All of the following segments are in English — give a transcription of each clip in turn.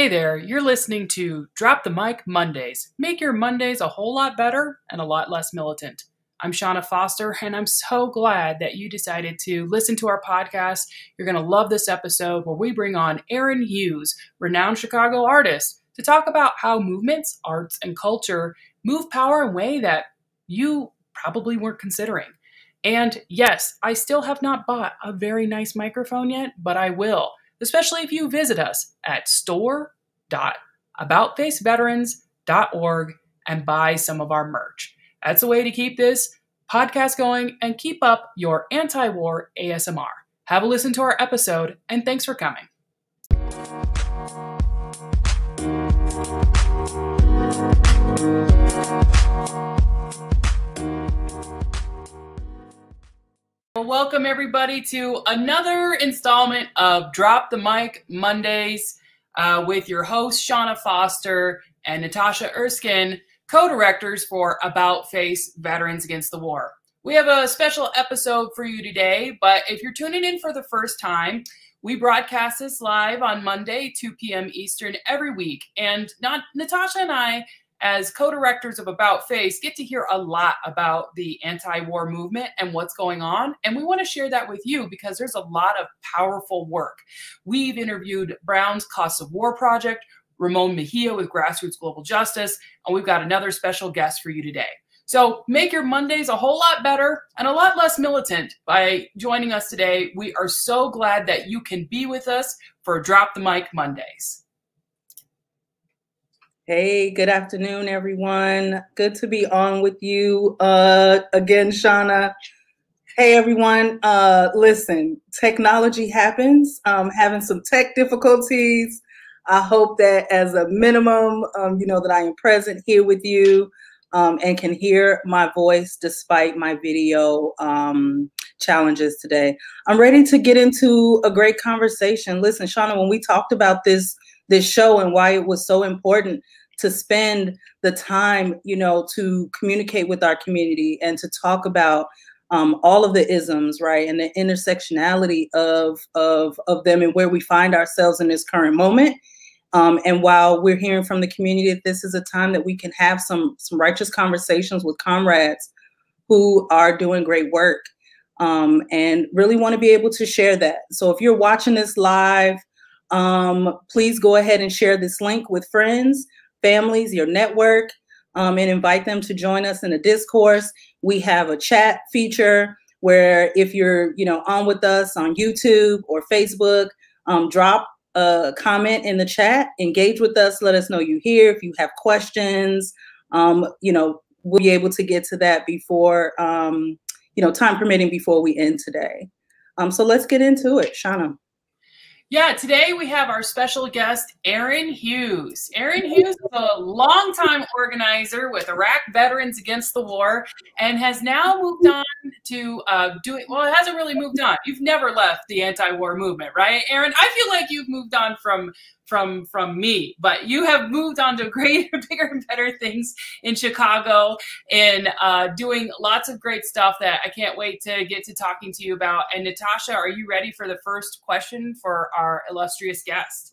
Hey there, you're listening to Drop the Mic Mondays. Make your Mondays a whole lot better and a lot less militant. I'm Shauna Foster, and I'm so glad that you decided to listen to our podcast. You're going to love this episode where we bring on Aaron Hughes, renowned Chicago artist, to talk about how movements, arts, and culture move power in a way that you probably weren't considering. And yes, I still have not bought a very nice microphone yet, but I will, especially if you visit us at store.aboutfaceveterans.org and buy some of our merch. That's a way to keep this podcast going and keep up your anti war ASMR. Have a listen to our episode, and thanks for coming. Well, welcome everybody to another installment of Drop the Mic Mondays uh, with your host, Shauna Foster and Natasha Erskine co-directors for About Face Veterans Against the War. We have a special episode for you today, but if you're tuning in for the first time, we broadcast this live on Monday, 2 p.m. Eastern every week. And not Natasha and I, as co-directors of About Face, get to hear a lot about the anti-war movement and what's going on. And we want to share that with you because there's a lot of powerful work. We've interviewed Brown's Cost of War Project, Ramon Mejia with Grassroots Global Justice, and we've got another special guest for you today. So make your Mondays a whole lot better and a lot less militant by joining us today. We are so glad that you can be with us for Drop the Mic Mondays. Hey, good afternoon, everyone. Good to be on with you uh, again, Shauna. Hey, everyone. Uh, listen, technology happens. Um, having some tech difficulties I hope that as a minimum, um, you know, that I am present here with you um, and can hear my voice despite my video um, challenges today. I'm ready to get into a great conversation. Listen, Shauna, when we talked about this this show and why it was so important to spend the time, you know, to communicate with our community and to talk about um, all of the isms, right, and the intersectionality of of of them and where we find ourselves in this current moment. Um, and while we're hearing from the community this is a time that we can have some some righteous conversations with comrades who are doing great work um, and really want to be able to share that. So if you're watching this live, um, please go ahead and share this link with friends, families, your network, um, and invite them to join us in a discourse. We have a chat feature where if you're you know on with us on YouTube or Facebook, um, drop a comment in the chat, engage with us, let us know you're here. If you have questions, um, you know, we'll be able to get to that before, um, you know, time permitting before we end today. Um, so let's get into it, Shauna. Yeah, today we have our special guest, Aaron Hughes. Aaron Hughes is a longtime organizer with Iraq Veterans Against the War and has now moved on to uh, doing, well, it hasn't really moved on. You've never left the anti war movement, right, Aaron? I feel like you've moved on from from from me but you have moved on to greater bigger and better things in chicago and uh, doing lots of great stuff that i can't wait to get to talking to you about. And natasha are you ready for the first question for our illustrious guest?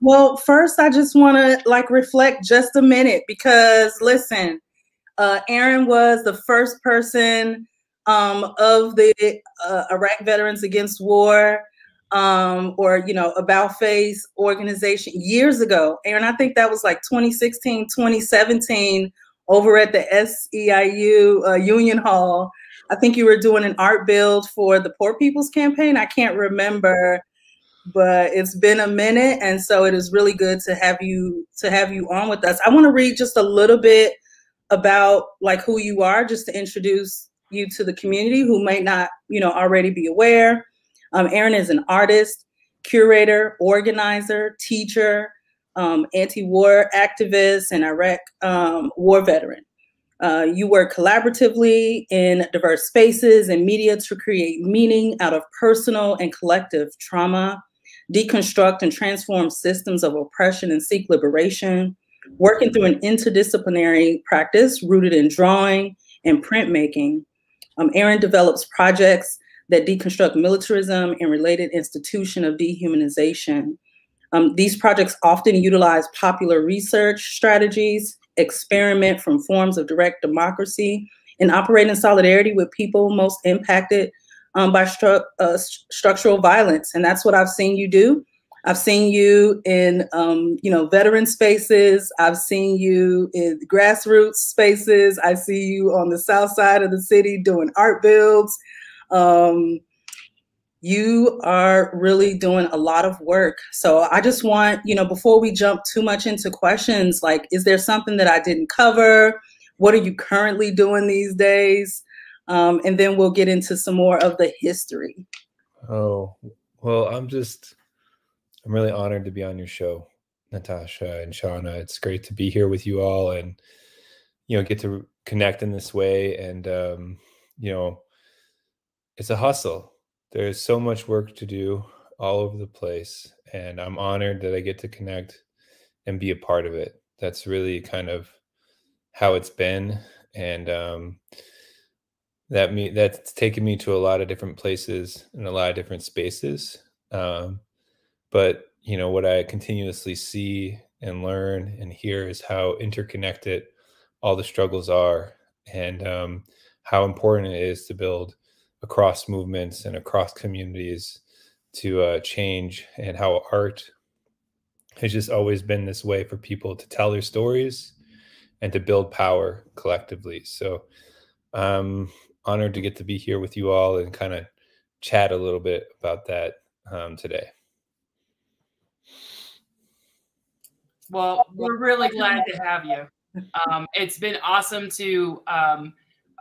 Well first i just want to like reflect just a minute because listen uh, aaron was the first person um, of the uh, iraq veterans against war um, or you know about face organization years ago. And i think that was like 2016 2017 over at the seiu uh, union hall. I think you were doing an art build for the poor people's campaign. I can't remember but it's been a minute and so it is really good to have you to have you on with us. I want to read just a little bit about like who you are just to introduce you to the community who might not you know already be aware um, Aaron is an artist, curator, organizer, teacher, um, anti-war activist, and Iraq um, war veteran. Uh, you work collaboratively in diverse spaces and media to create meaning out of personal and collective trauma, deconstruct and transform systems of oppression and seek liberation, working through an interdisciplinary practice rooted in drawing and printmaking. Um, Aaron develops projects that deconstruct militarism and related institution of dehumanization. Um, these projects often utilize popular research strategies, experiment from forms of direct democracy, and operate in solidarity with people most impacted um, by stru- uh, st- structural violence. And that's what I've seen you do. I've seen you in, um, you know, veteran spaces. I've seen you in grassroots spaces. I see you on the south side of the city doing art builds. Um, you are really doing a lot of work. So I just want, you know, before we jump too much into questions, like, is there something that I didn't cover? What are you currently doing these days? Um, and then we'll get into some more of the history. Oh, well, I'm just, I'm really honored to be on your show, Natasha and Shauna. It's great to be here with you all and, you know, get to connect in this way. And, um, you know, it's a hustle. There's so much work to do all over the place and i'm honored that i get to connect and be a part of it. That's really kind of how it's been and um, that me that's taken me to a lot of different places and a lot of different spaces um, but you know what i continuously see and learn and hear is how interconnected all the struggles are and um, how important it is to build across movements and across communities to uh, change and how art has just always been this way for people to tell their stories and to build power collectively. So I'm honored to get to be here with you all and kind of chat a little bit about that um, today. Well, we're really glad to have you. Um, it's been awesome to um,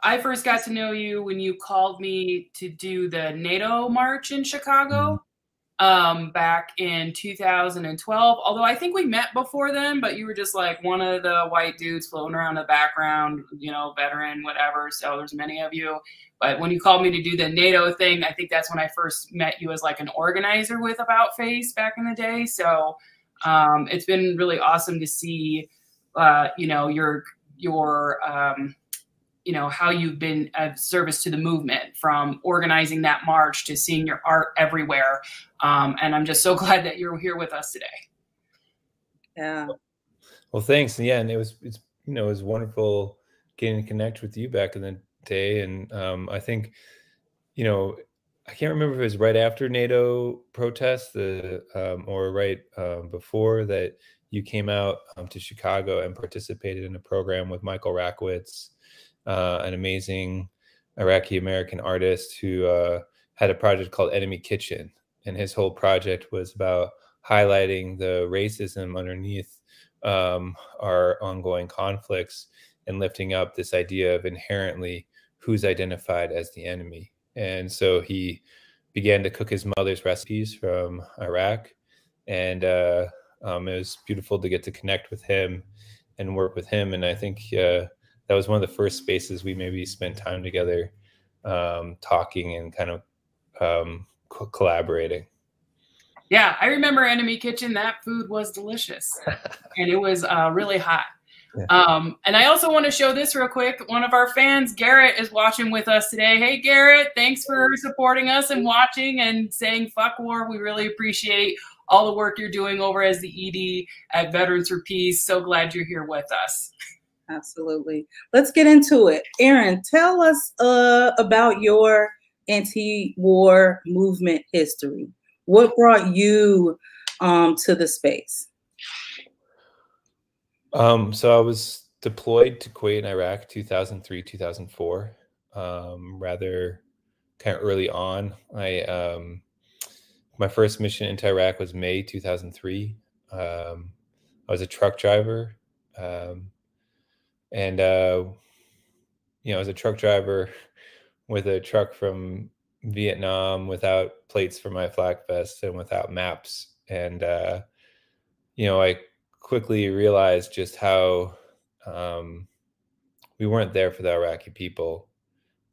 I first got to know you when you called me to do the NATO march in Chicago mm-hmm. um, back in 2012. Although I think we met before then, but you were just like one of the white dudes floating around the background, you know, veteran, whatever. So there's many of you. But when you called me to do the NATO thing, I think that's when I first met you as like an organizer with About Face back in the day. So um, it's been really awesome to see, uh, you know, your your um, you know how you've been of service to the movement from organizing that march to seeing your art everywhere. Um, and i'm just so glad that you're here with us today. Yeah. Well thanks. Yeah and it was it's you know it was wonderful getting to connect with you back in the day. And um, i think you know i can't remember if it was right after nato protests the um, or right um, before that you came out um, to chicago and participated in a program with michael rakowitz uh, an amazing Iraqi American artist who uh, had a project called Enemy Kitchen. And his whole project was about highlighting the racism underneath um, our ongoing conflicts and lifting up this idea of inherently who's identified as the enemy. And so he began to cook his mother's recipes from Iraq. And uh, um, it was beautiful to get to connect with him and work with him. And I think uh, that was one of the first spaces we maybe spent time together um, talking and kind of um, co- collaborating. Yeah, I remember Enemy Kitchen. That food was delicious, and it was uh, really hot. Yeah. Um, and I also want to show this real quick. One of our fans, Garrett, is watching with us today. Hey, Garrett, thanks for supporting us and watching and saying "fuck war." We really appreciate all the work you're doing over as the ED at Veterans for Peace. So glad you're here with us. Absolutely. Let's get into it. Aaron, tell us uh, about your anti-war movement history. What brought you um, to the space? Um, so I was deployed to Kuwait and Iraq 2003, 2004, um, rather kind of early on. I um, my first mission into Iraq was May 2003. Um, I was a truck driver. Um, and uh, you know, as a truck driver with a truck from Vietnam without plates for my flak vest and without maps, and uh, you know, I quickly realized just how um, we weren't there for the Iraqi people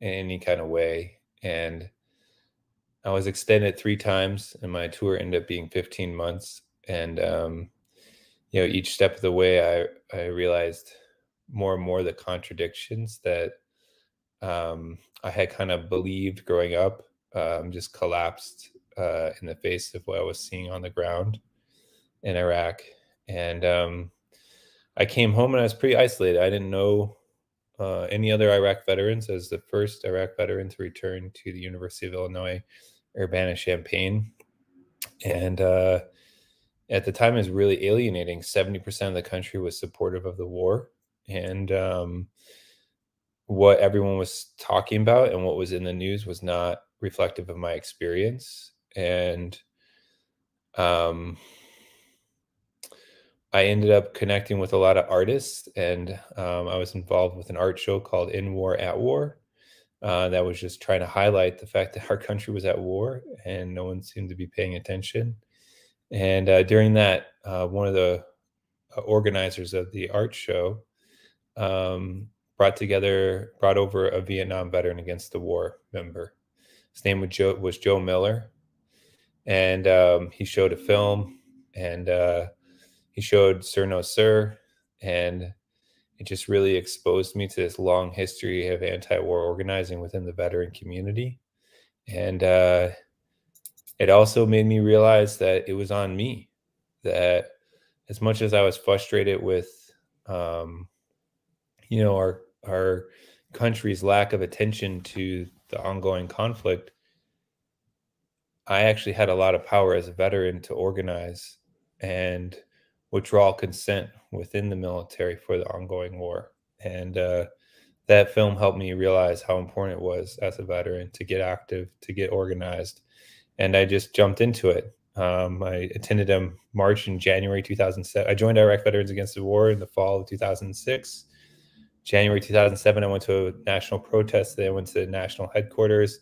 in any kind of way, and I was extended three times, and my tour ended up being 15 months. And um, you know, each step of the way, I I realized more and more the contradictions that um, I had kind of believed growing up um, just collapsed uh, in the face of what I was seeing on the ground. in Iraq, and um, I came home and I was pretty isolated. I didn't know uh, any other Iraq veterans. as the first Iraq veteran to return to the University of Illinois Urbana Champaign, and uh, at the time, it was really alienating. Seventy percent of the country was supportive of the war, and um, what everyone was talking about and what was in the news was not reflective of my experience and um I ended up connecting with a lot of artists, and um, I was involved with an art show called In War at War. Uh, that was just trying to highlight the fact that our country was at war and no one seemed to be paying attention. And uh, during that, uh, one of the uh, organizers of the art show um, brought together, brought over a Vietnam veteran against the war member. His name was Joe, was Joe Miller, and um, he showed a film, and uh, he showed Sir No Sir, and it just really exposed me to this long history of anti-war organizing within the veteran community, and uh, it also made me realize that it was on me. That as much as I was frustrated with, um, you know, our our country's lack of attention to the ongoing conflict, I actually had a lot of power as a veteran to organize and withdraw consent within the military for the ongoing war. And uh, that film helped me realize how important it was as a veteran to get active, to get organized. And I just jumped into it. Um, I attended a march in January 2007. I joined Iraq Veterans Against the War in the fall of 2006 January 2007, I went to a national protest. Then I went to the national headquarters,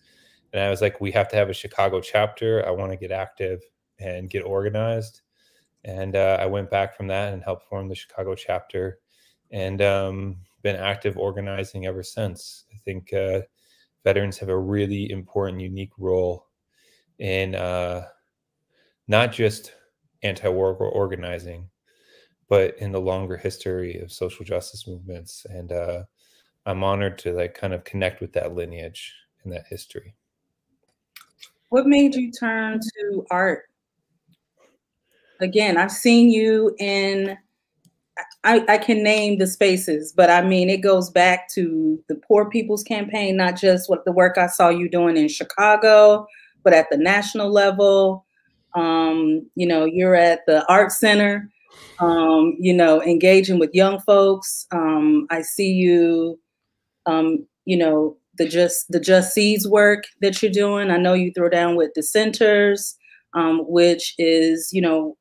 and I was like, "We have to have a Chicago chapter. I want to get active and get organized." And uh, I went back from that and helped form the Chicago chapter, and um, been active organizing ever since. I think uh, veterans have a really important, unique role in uh, not just anti-war organizing, but in the longer history of social justice movements. And uh, I'm honored to like kind of connect with that lineage and that history. What made you turn to art? Again, I've seen you in I, I, can name the spaces, but I mean, it goes back to the Poor People's Campaign, not just what the work I saw you doing in Chicago, but at the national level. Um, you know, you're at the Art Center um, you know, engaging with young folks. Um, I see you, um, you know, the just the Just Seeds work that you're doing. I know you throw down with Dissenters, um, which is, you know,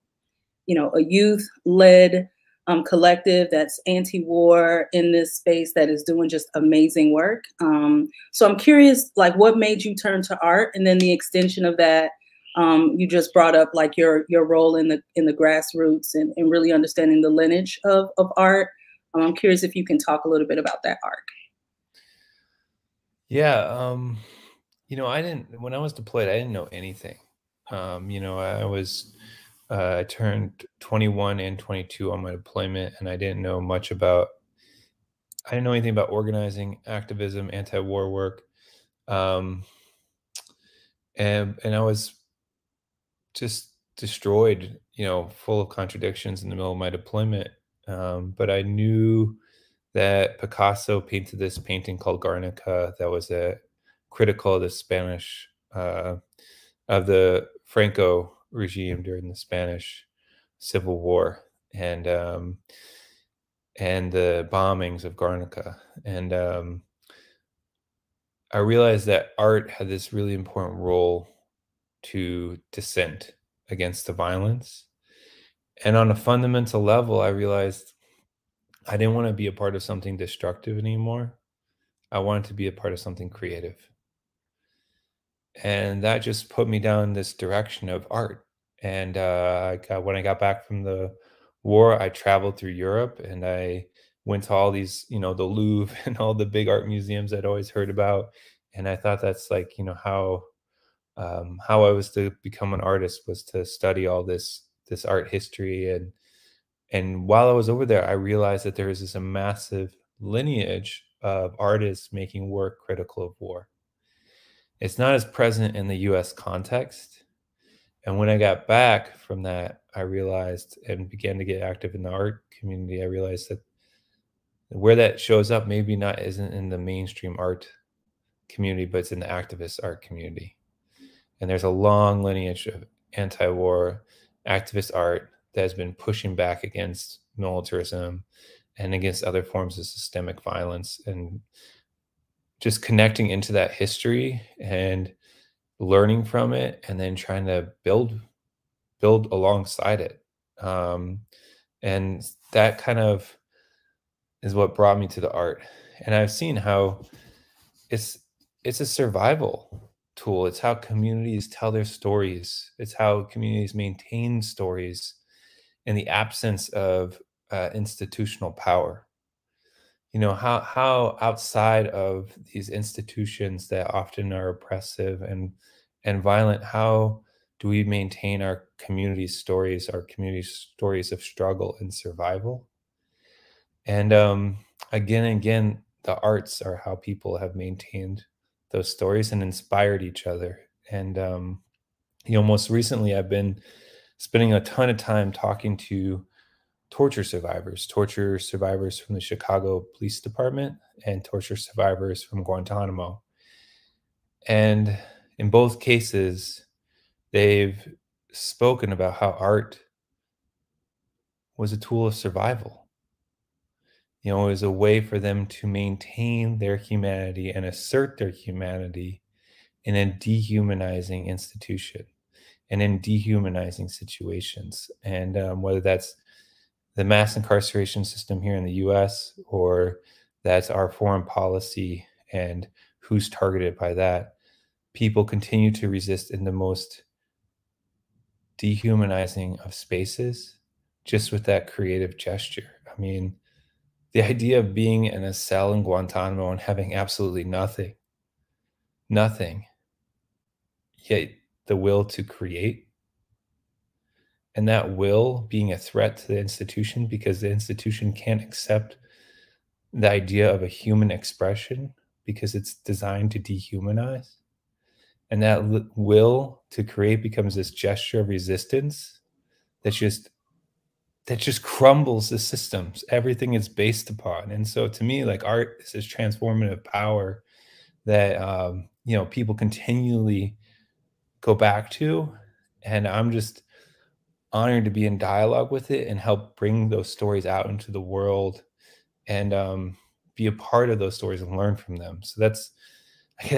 you know, a youth-led um, collective that's anti-war in this space that is doing just amazing work. Um, so I'm curious, like, what made you turn to art, and then the extension of that um, you just brought up like your your role in the in the grassroots and, and really understanding the lineage of, of art. Um, I'm curious if you can talk a little bit about that arc. Yeah, um, you know, I didn't when I was deployed, I didn't know anything. Um, you know, I was uh, I turned 21 and 22 on my deployment, and I didn't know much about. I didn't know anything about organizing, activism, anti-war work, um, and and I was just destroyed, you know, full of contradictions in the middle of my deployment. Um, but I knew that Picasso painted this painting called Guernica that was a critical of the Spanish uh, of the Franco regime during the Spanish Civil War and um, and the bombings of Guernica. And um, I realized that art had this really important role to dissent against the violence. And on a fundamental level, I realized I didn't want to be a part of something destructive anymore. I wanted to be a part of something creative. And that just put me down this direction of art. And uh, I got, when I got back from the war, I traveled through Europe and I went to all these, you know, the Louvre and all the big art museums I'd always heard about. And I thought that's like, you know, how um, how I was to become an artist was to study all this this art history and and while I was over there, I realized that there is this massive lineage of artists making work critical of war. It's not as present in the U.S. context, And when I got back from that, I realized and began to get active in the art community. I realized that where that shows up maybe not isn't in the mainstream art community, but it's in the activist art community. And there's a long lineage of anti-war activist art that has been pushing back against militarism and against other forms of systemic violence and just connecting into that history and learning from it and then trying to build build alongside it. Um, and that kind of is what brought me to the art. And i've seen how it's it's a survival tool. It's how communities tell their stories. It's how communities maintain stories in the absence of uh, institutional power. You know how how outside of these institutions that often are oppressive and and violent how do we maintain our community stories our community stories of struggle and survival? And um, again and again the arts are how people have maintained those stories and inspired each other and um, you know most recently i've been spending a ton of time talking to torture survivors, torture survivors from the Chicago Police Department and torture survivors from Guantanamo. And in both cases, they've spoken about how art was a tool of survival. You know, was a way for them to maintain their humanity and assert their humanity in a dehumanizing institution and in dehumanizing situations. And um, whether that's the mass incarceration system here in the US or that's our foreign policy and who's targeted by that, people continue to resist in the most dehumanizing of spaces just with that creative gesture. I mean, the idea of being in a cell in Guantanamo and having absolutely nothing, nothing, yet the will to create. And that will being a threat to the institution because the institution can't accept the idea of a human expression because it's designed to dehumanize. And that will to create becomes this gesture of resistance that's just that just crumbles the systems everything is based upon and so to me like art is this transformative power that um, you know people continually go back to and i'm just honored to be in dialogue with it and help bring those stories out into the world and um, be a part of those stories and learn from them. So that's,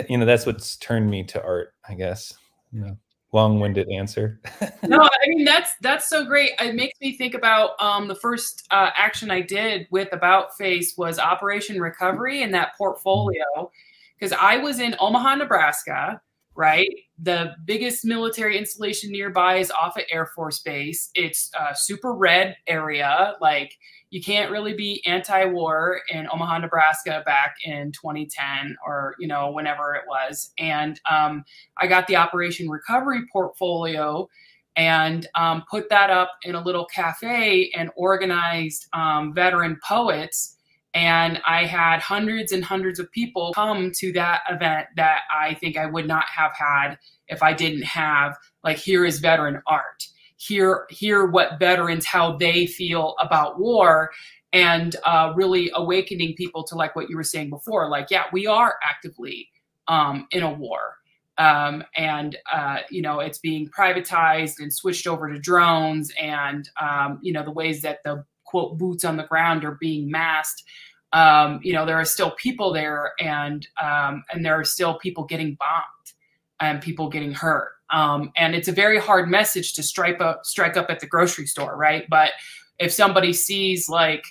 you know, that's what's turned me to art, I guess. You know, long-winded answer. no, I mean that's that's so great. It makes me think about um, the first uh, action I did with About Face was Operation Recovery in that portfolio because I was in Omaha, Nebraska right? The biggest military installation nearby is Offutt Air Force Base. It's a super red area. Like you can't really be anti-war in Omaha, Nebraska back in 2010 or, you know, whenever it was. And um, I got the Operation Recovery portfolio and um, put that up in a little cafe and organized um, veteran poets and I had hundreds and hundreds of people come to that event that I think I would not have had if I didn't have like here is veteran art. Hear hear what veterans how they feel about war and uh, really awakening people to like what you were saying before like yeah we are actively um, in a war. Um, and uh, you know it's being privatized and switched over to drones and um, you know the ways that the quote boots on the ground are being masked. Um, you know there are still people there and um, and there are still people getting bombed and people getting hurt um, and it's a very hard message to strike up strike up at the grocery store right but if somebody sees like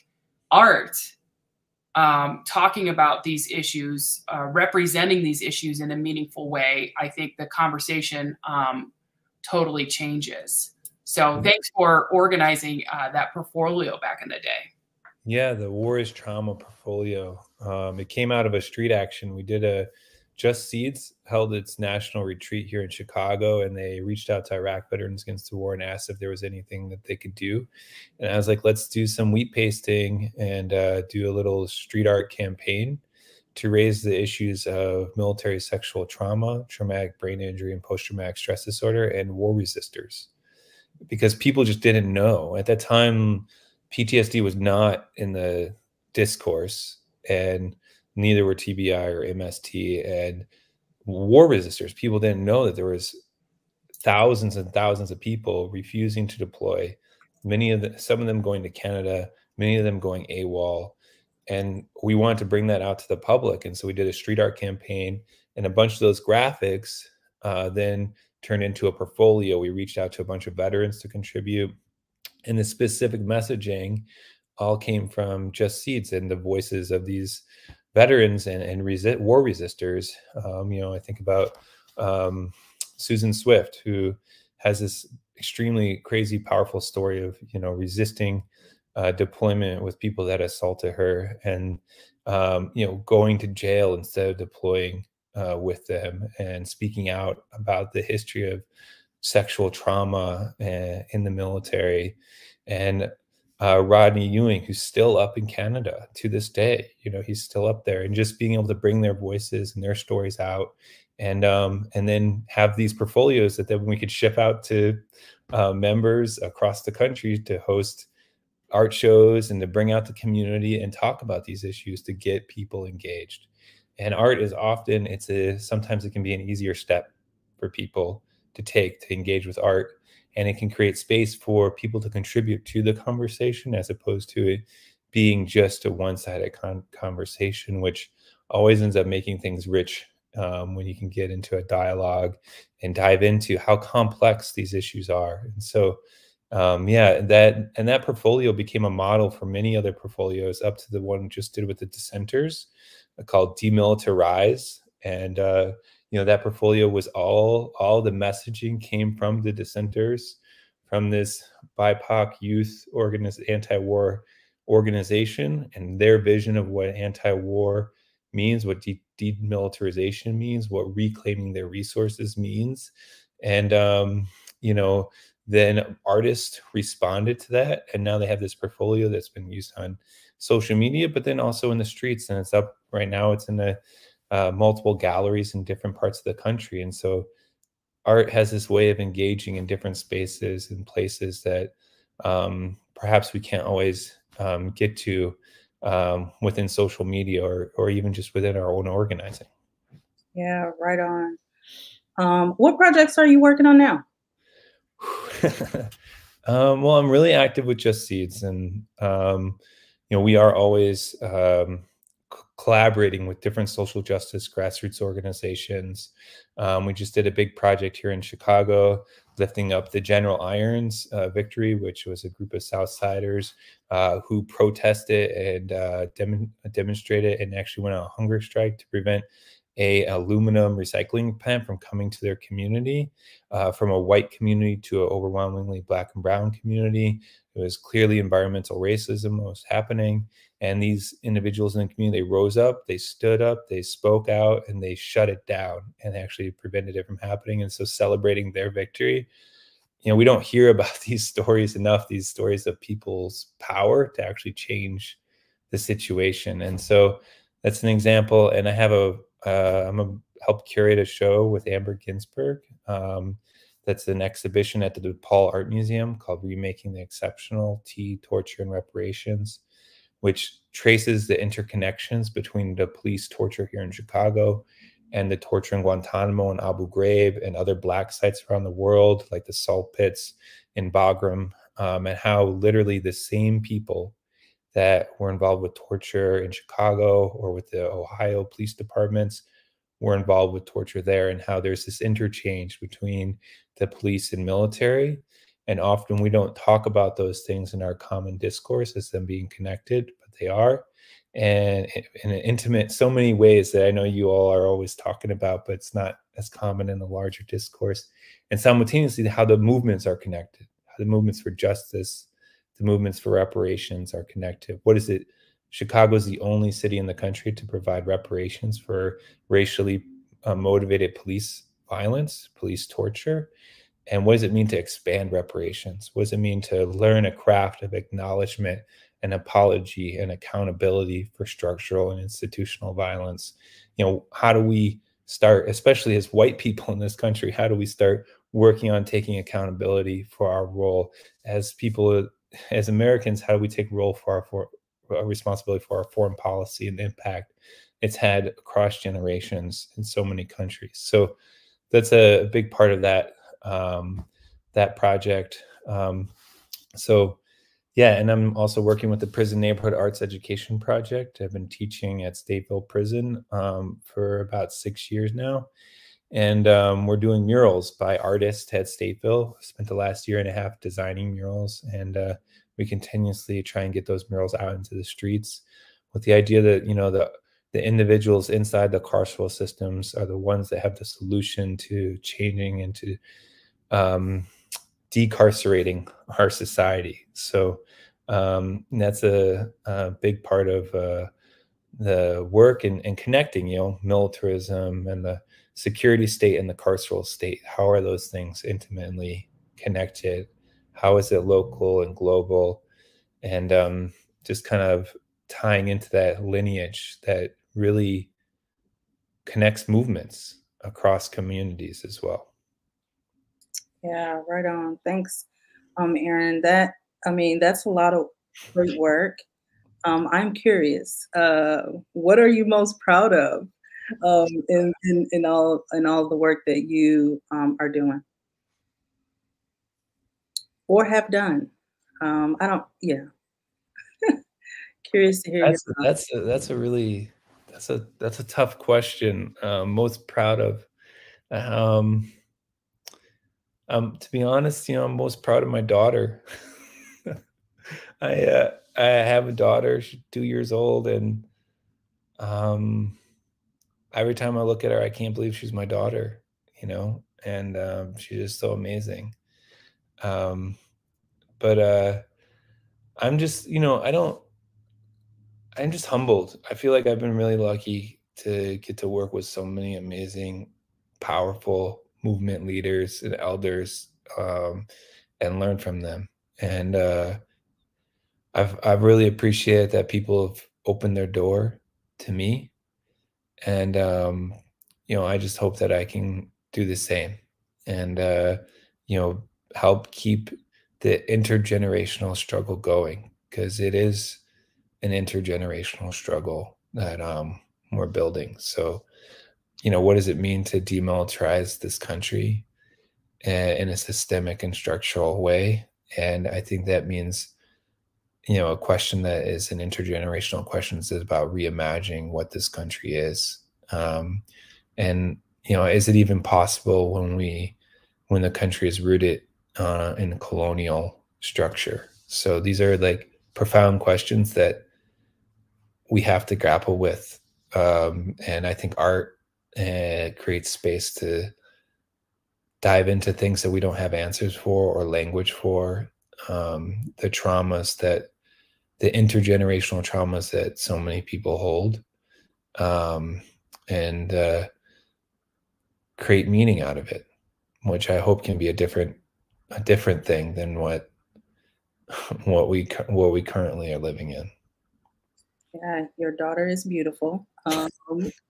art um, talking about these issues uh, representing these issues in a meaningful way i think the conversation um, totally changes so mm-hmm. thanks for organizing uh, that portfolio back in the day. Yeah, the War is Trauma portfolio. Um, it came out of a street action. We did a Just Seeds held its national retreat here in Chicago, and they reached out to Iraq Veterans Against the War and asked if there was anything that they could do. And I was like, let's do some wheat pasting and uh, do a little street art campaign. to raise the issues of military sexual trauma, traumatic brain injury, and post traumatic stress disorder, and war resisters. Because people just didn't know. At that time, PTSD was not in the discourse, and neither were TBI or MST. And war resisters, people didn't know that there was thousands and thousands of people refusing to deploy, many of the, some of them going to Canada, many of them going AWOL and we wanted to bring that out to the public and so we did a street art campaign and a bunch of those graphics uh, then turned into a portfolio we reached out to a bunch of veterans to contribute and the specific messaging all came from just seeds and the voices of these veterans and, and war resisters. Um, you know i think about um, suzanne swift who has this extremely crazy powerful story of you know resisting uh, deployment with people that assaulted her and um, you know going to jail instead of deploying uh, with them and speaking out about the history of sexual trauma uh, in the military. And uh, Rodney Ewing, who's still up in Canada to this day. You know, he's still up there, and just being able to bring their voices and their stories out, and um, and then have these portfolios that then we could ship out to uh, members across the country to host art shows and to bring out the community and talk about these issues to get people engaged. And art is often it's a sometimes it can be an easier step for people to take to engage with art and it can create space for people to contribute to the conversation as opposed to it being just a one-sided con- conversation which always ends up making things rich um, when you can get into a dialogue and dive into how complex these issues are and so um, yeah, that and that portfolio became a model for many other portfolios up to the one just did with the dissenters uh, called Demilitarize. And uh, you know, that portfolio was all all the messaging came from the dissenters, from this BIPOC youth organiz- anti-war organization and their vision of what anti-war means, what de- demilitarization means, what reclaiming their resources means. And um, you know, then artists responded to that and now they have this portfolio that's been used on social media but then also in the streets and it's up right now it's in the uh, multiple galleries in different parts of the country. And so art has this way of engaging in different spaces and places that um, perhaps we can't always um, get to um, within social media or, or even just within our own organizing. Yeah right on. Um, what projects are you working on now? Um, well, I'm really active with Just Seeds, and um, you know, we are always um, collaborating with different social justice grassroots organizations. Um, we just did a big project here in Chicago, lifting up the General Irons uh, victory, which was a group of Southsiders uh, who protested and uh, dem- demonstrated and actually went on a hunger strike to prevent a aluminum recycling plant from coming to their community uh, from a white community to an overwhelmingly black and brown community it was clearly environmental racism was happening and these individuals in the community they rose up they stood up they spoke out and they shut it down and actually prevented it from happening. And so celebrating their victory you know we don't hear about these stories enough these stories of people's power to actually change the situation. And so that's an example. And i have a uh, I'm a help curate a show with Amber Ginsburg. Um, that's an exhibition at the DePaul Art Museum called Remaking the Exceptional Tea, Torture, and Reparations, which traces the interconnections between the police torture here in Chicago and the torture in Guantanamo and Abu Ghraib and other black sites around the world, like the salt pits in Bagram, um, and how literally the same people that were involved with torture in Chicago or with the Ohio police departments were involved with torture there, and how there's this interchange between the police and military. And often we don't talk about those things in our common discourse as them being connected, but they are. And in an intimate, so many ways that I know you all are always talking about, but it's not as common in the larger discourse. And simultaneously, how the movements are connected, how the movements for justice, the movements for reparations are connected. What is it? Chicago is the only city in the country to provide reparations for racially uh, motivated police violence, police torture. And what does it mean to expand reparations? What does it mean to learn a craft of acknowledgement and apology and accountability for structural and institutional violence. You know, how do we start, especially as white people in this country, how do we start working on taking accountability for our role as people, as Americans? How do we take role for our for a responsibility for our foreign policy and the impact it's had across generations in so many countries? So that's a big part of that um, that project. Um, so yeah, and I'm also working with the Prison Neighborhood Arts Education Project. I've been teaching at Stateville Prison um, for about six years now. And um, we're doing murals by artists at Stateville. Spent the last year and a half designing murals, and uh, we continuously try and get those murals out into the streets with the idea that, you know, the the individuals inside the carceral systems are the ones that have the solution to changing and to um, decarcerating our society. So um, that's a, a, big part of uh, the work and, and, connecting, you know, militarism and the security state and the carceral state. How are those things intimately connected? How is it local and global? And um, just kind of tying into that lineage that really connects movements across communities as well. Yeah, right on. Thanks, um, Aaron. That I mean, that's a lot of great work. Um, I'm curious, uh, what are you most proud of um, in, in, in all in all the work that you um, are doing or have done? Um, I don't. Yeah, curious to hear. That's that's a, that's a really that's a that's a tough question. Uh, most proud of. Um, um, to be honest, you know, I'm most proud of my daughter. I uh, I have a daughter. She's two years old, and um, every time I look at her, I can't believe she's my daughter. You know, and um, she's just so amazing. Um, but uh, I'm just, you know, I don't. I'm just humbled. I feel like I've been really lucky to get to work with so many amazing, powerful movement leaders and elders um, and learn from them. And uh, I've I've really appreciated that people have opened their door to me, and um, you know I just hope that I can do the same, and uh, you know help keep the intergenerational struggle going because it is an intergenerational struggle that um, we're building. So you know, what does it mean to demilitarize this country in a systemic and structural way? And I think that means, you know, a question that is an intergenerational question is about reimagining what this country is. Um, and, you know, is it even possible when we, when the country is rooted uh, in colonial structure? So these are like profound questions that we have to grapple with. Um, and I think art and creates space to dive into things that we don't have answers for or language for um, the traumas that the intergenerational traumas that so many people hold um, and uh, create meaning out of it which i hope can be a different a different thing than what what we what we currently are living in yeah your daughter is beautiful um,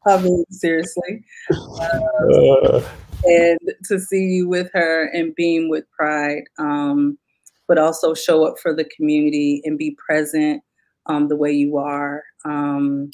I mean, seriously. Uh, and to see you with her and beam with pride, um, but also show up for the community and be present um, the way you are um,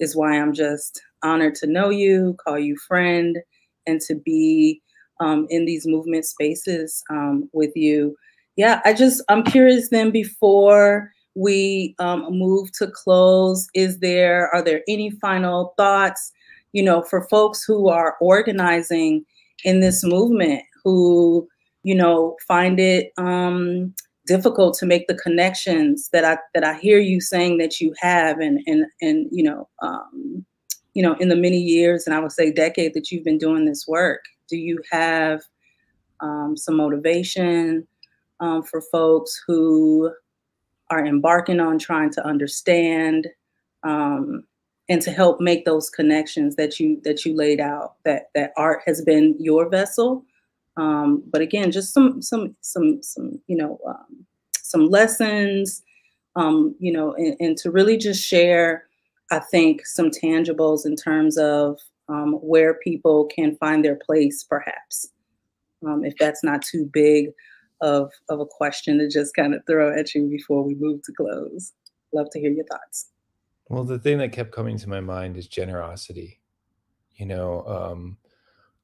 is why I'm just honored to know you, call you friend, and to be um, in these movement spaces um, with you. Yeah, I just, I'm curious then before we um, move to close, is there, are there any final thoughts, you know, for folks who are organizing in this movement, who, you know, find it um, difficult to make the connections that I, that I hear you saying that you have and, and, and, you know, um, you know, in the many years, and I would say decade that you've been doing this work, do you have um, some motivation um, for folks who are embarking on trying to understand um, and to help make those connections that you that you laid out that that art has been your vessel. Um, but again just some some some some you know um, some lessons um, you know, and, and, to really just share, I think, some tangibles in terms of um, where people can find their place, perhaps, um, if that's not too big of, of a question to just kind of throw at you before we move to close. Love to hear your thoughts. Well, the thing that kept coming to my mind is generosity. You know, um,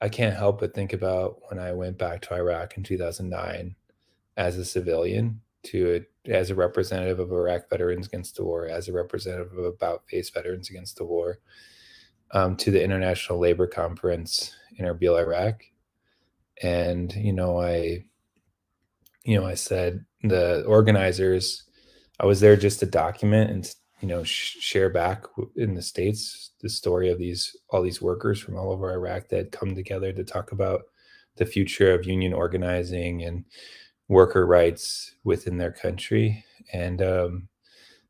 I can't help but think about when I went back to Iraq in 2009 as a civilian to a, as a representative of Iraq Veterans Against the War, as a representative of About Face Veterans Against the War, um, to the International Labor Conference in Erbil, Iraq, and you know, I, you know, I said the organizers, I was there just to document and you know sh- share back in the states the story of these all these workers from all over Iraq that come together to talk about the future of union organizing and worker rights within their country. And um,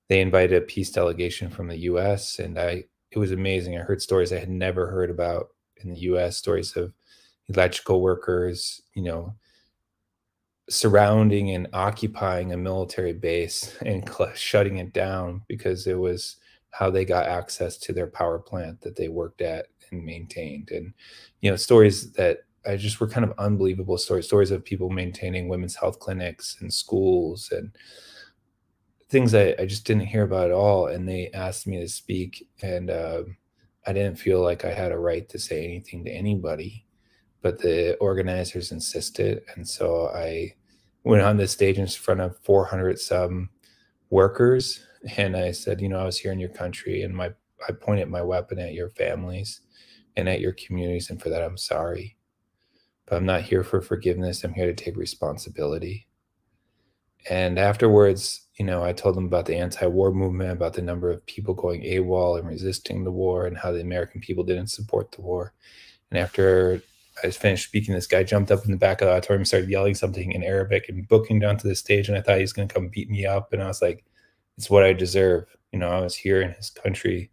they invited a peace delegation from the us and i it was amazing. I heard stories i had never heard about in the us stories of electrical workers you know surrounding and occupying a military base and shutting it down because it was how they got access to their power plant that they worked at and maintained. And you know stories that I just were kind of unbelievable stories stories of people maintaining women's health clinics and schools and things I, I just didn't hear about at all. And they asked me to speak and uh, i didn't feel like i had a right to say anything to anybody but the organizers insisted. And so i went on the stage in front of 400 some workers and I said, you know, I was here in your country and my I pointed my weapon at your families and at your communities and for that I'm sorry. But I'm not here for forgiveness. I'm here to take responsibility. And afterwards, you know, I told them about the anti-war movement, about the number of people going AWOL and resisting the war and how the American people didn't support the war. And after I finished speaking, this guy jumped up in the back of the auditorium, started yelling something in Arabic and booking down to the stage. And I thought he was going to come beat me up. And I was like, it's what I deserve. You know, I was here in his country.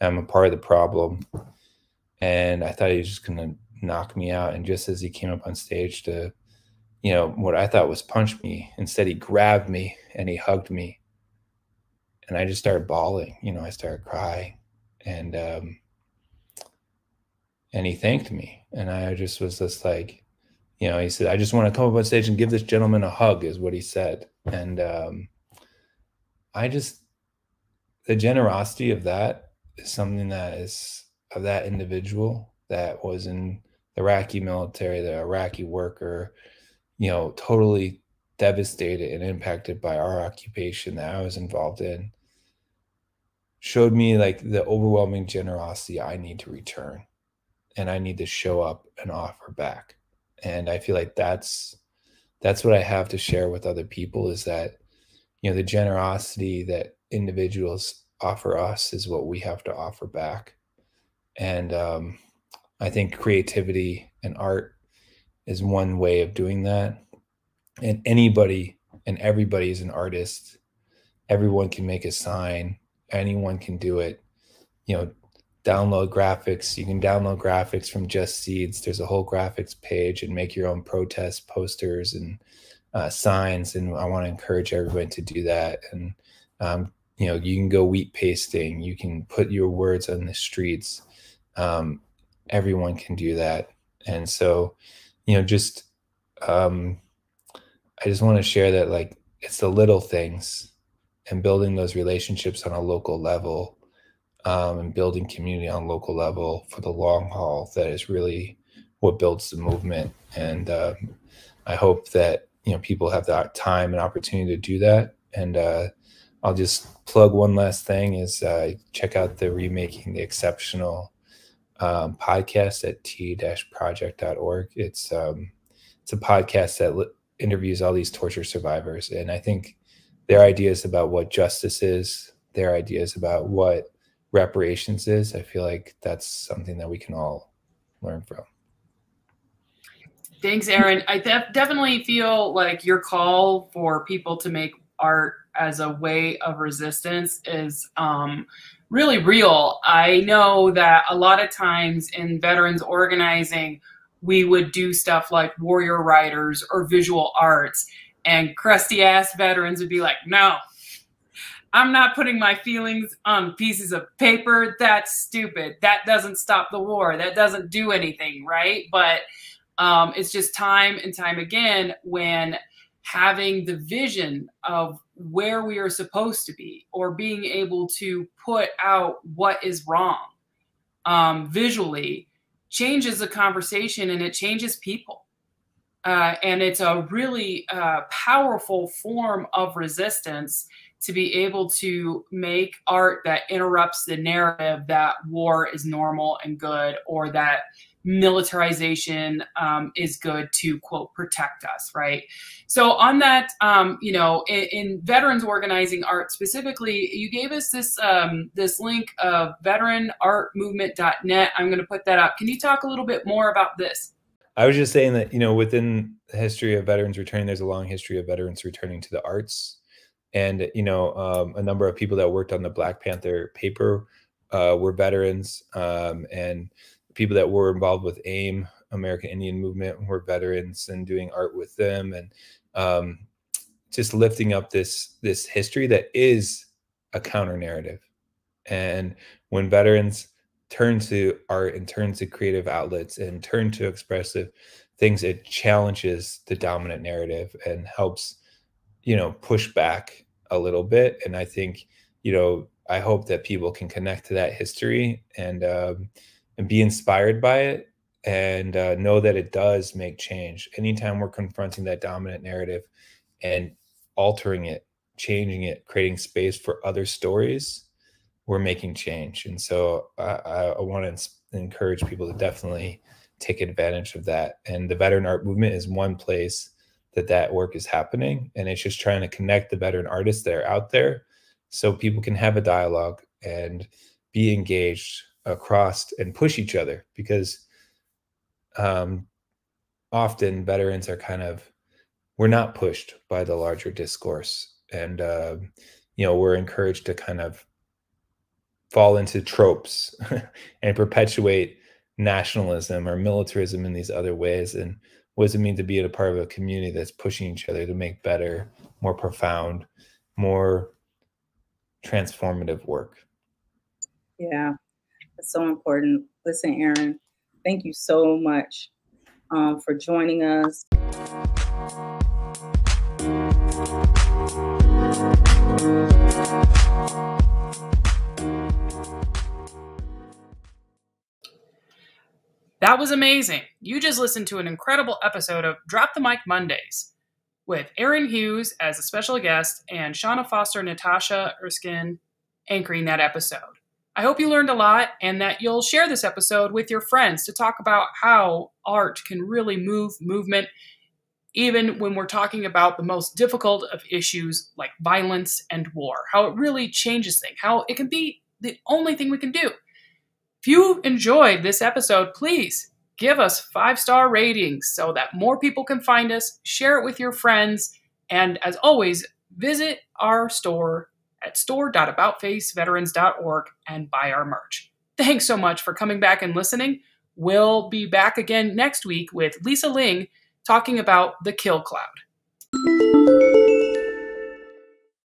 I'm a part of the problem. And I thought he was just going to knock me out. And just as he came up on stage to, you know, what I thought was punch me, instead he grabbed me and he hugged me. And I just started bawling. You know, I started crying. And, um, and he thanked me. And I just was just like, you know, he said, I just want to come up on stage and give this gentleman a hug, is what he said. And um, I just, the generosity of that is something that is of that individual that was in the Iraqi military, the Iraqi worker, you know, totally devastated and impacted by our occupation that I was involved in, showed me like the overwhelming generosity I need to return and I need to show up and offer back. And I feel like that's that's what I have to share with other people is that you know the generosity that individuals offer us is what we have to offer back. And um, I think creativity and art is one way of doing that. And anybody and everybody is an artist. Everyone can make a sign. Anyone can do it. You know, download graphics. You can download graphics from Justseeds. There's a whole graphics page and make your own protest posters and uh, signs. And I want to encourage everyone to do that. And, um, you know, you can go wheat pasting. You can put your words on the streets. Um, everyone can do that. And so, you know, just, um, I just want to share that like it's the little things and building those relationships on a local level um, and building community on local level for the long haul that is really what builds the movement. And uh, i hope that you know people have that time and opportunity to do that. And uh, i'll just plug one last thing is uh, check out the remaking the exceptional um, podcast at t-project.org it's um, it's a podcast that li- interviews all these torture survivors. And i think their ideas about what justice is their ideas about what reparations is, I feel like that's something that we can all learn from. Thanks, Aaron. I def- definitely feel like your call for people to make art as a way of resistance is um, really real. I know that a lot of times in veterans organizing, we would do stuff like warrior writers or visual arts, and crusty ass veterans would be like, no, I'm not putting my feelings on pieces of paper. That's stupid. That doesn't stop the war. That doesn't do anything, right? But um, it's just time and time again when having the vision of where we are supposed to be or being able to put out what is wrong um, visually changes the conversation and it changes people. Uh, and it's a really uh, powerful form of resistance to be able to make art that interrupts the narrative that war is normal and good or that militarization um, is good to quote protect us right? So on that um, you know in, in, veterans organizing art specifically you gave us this um, this link of veteranartmovement.net i'm going to put that up. Can you talk a little bit more about this? I was just saying that you know within the history of veterans returning there's a long history of veterans returning to the arts and you know um, a number of people that worked on the black panther paper uh, were veterans um, and people that were involved with AIM, American Indian Movement, were veterans and doing art with them, and um, just lifting up this this history that is a counter narrative. And when veterans turn to art and turn to creative outlets and turn to expressive things, it challenges the dominant narrative and helps, you know, push back a little bit. And I think, you know, I hope that people can connect to that history and um, and be inspired by it and uh, know that it does make change. Anytime we're confronting that dominant narrative and altering it, changing it, creating space for other stories, we're making change. And so I, I want to encourage people to definitely take advantage of that. And the veteran art movement is one place that that work is happening. And it's just trying to connect the veteran artists that are out there so people can have a dialogue and be engaged across and push each other because um, often veterans are kind of we're not pushed by the larger discourse and uh, you know we're encouraged to kind of fall into tropes and perpetuate nationalism or militarism in these other ways and what does it mean to be a part of a community that's pushing each other to make better more profound more transformative work yeah it's so important. Listen, Aaron, thank you so much um, for joining us. That was amazing. You just listened to an incredible episode of Drop the Mic Mondays with Aaron Hughes as a special guest and Shauna Foster, Natasha Erskine anchoring that episode. I hope you learned a lot and that you'll share this episode with your friends to talk about how art can really move movement, even when we're talking about the most difficult of issues like violence and war, how it really changes things, how it can be the only thing we can do. If you enjoyed this episode, please give us five star ratings so that more people can find us, share it with your friends, and as always, visit our store at store.aboutfaceveterans.org and buy our merch. Thanks so much for coming back and listening. We'll be back again next week with Lisa Ling talking about the kill cloud.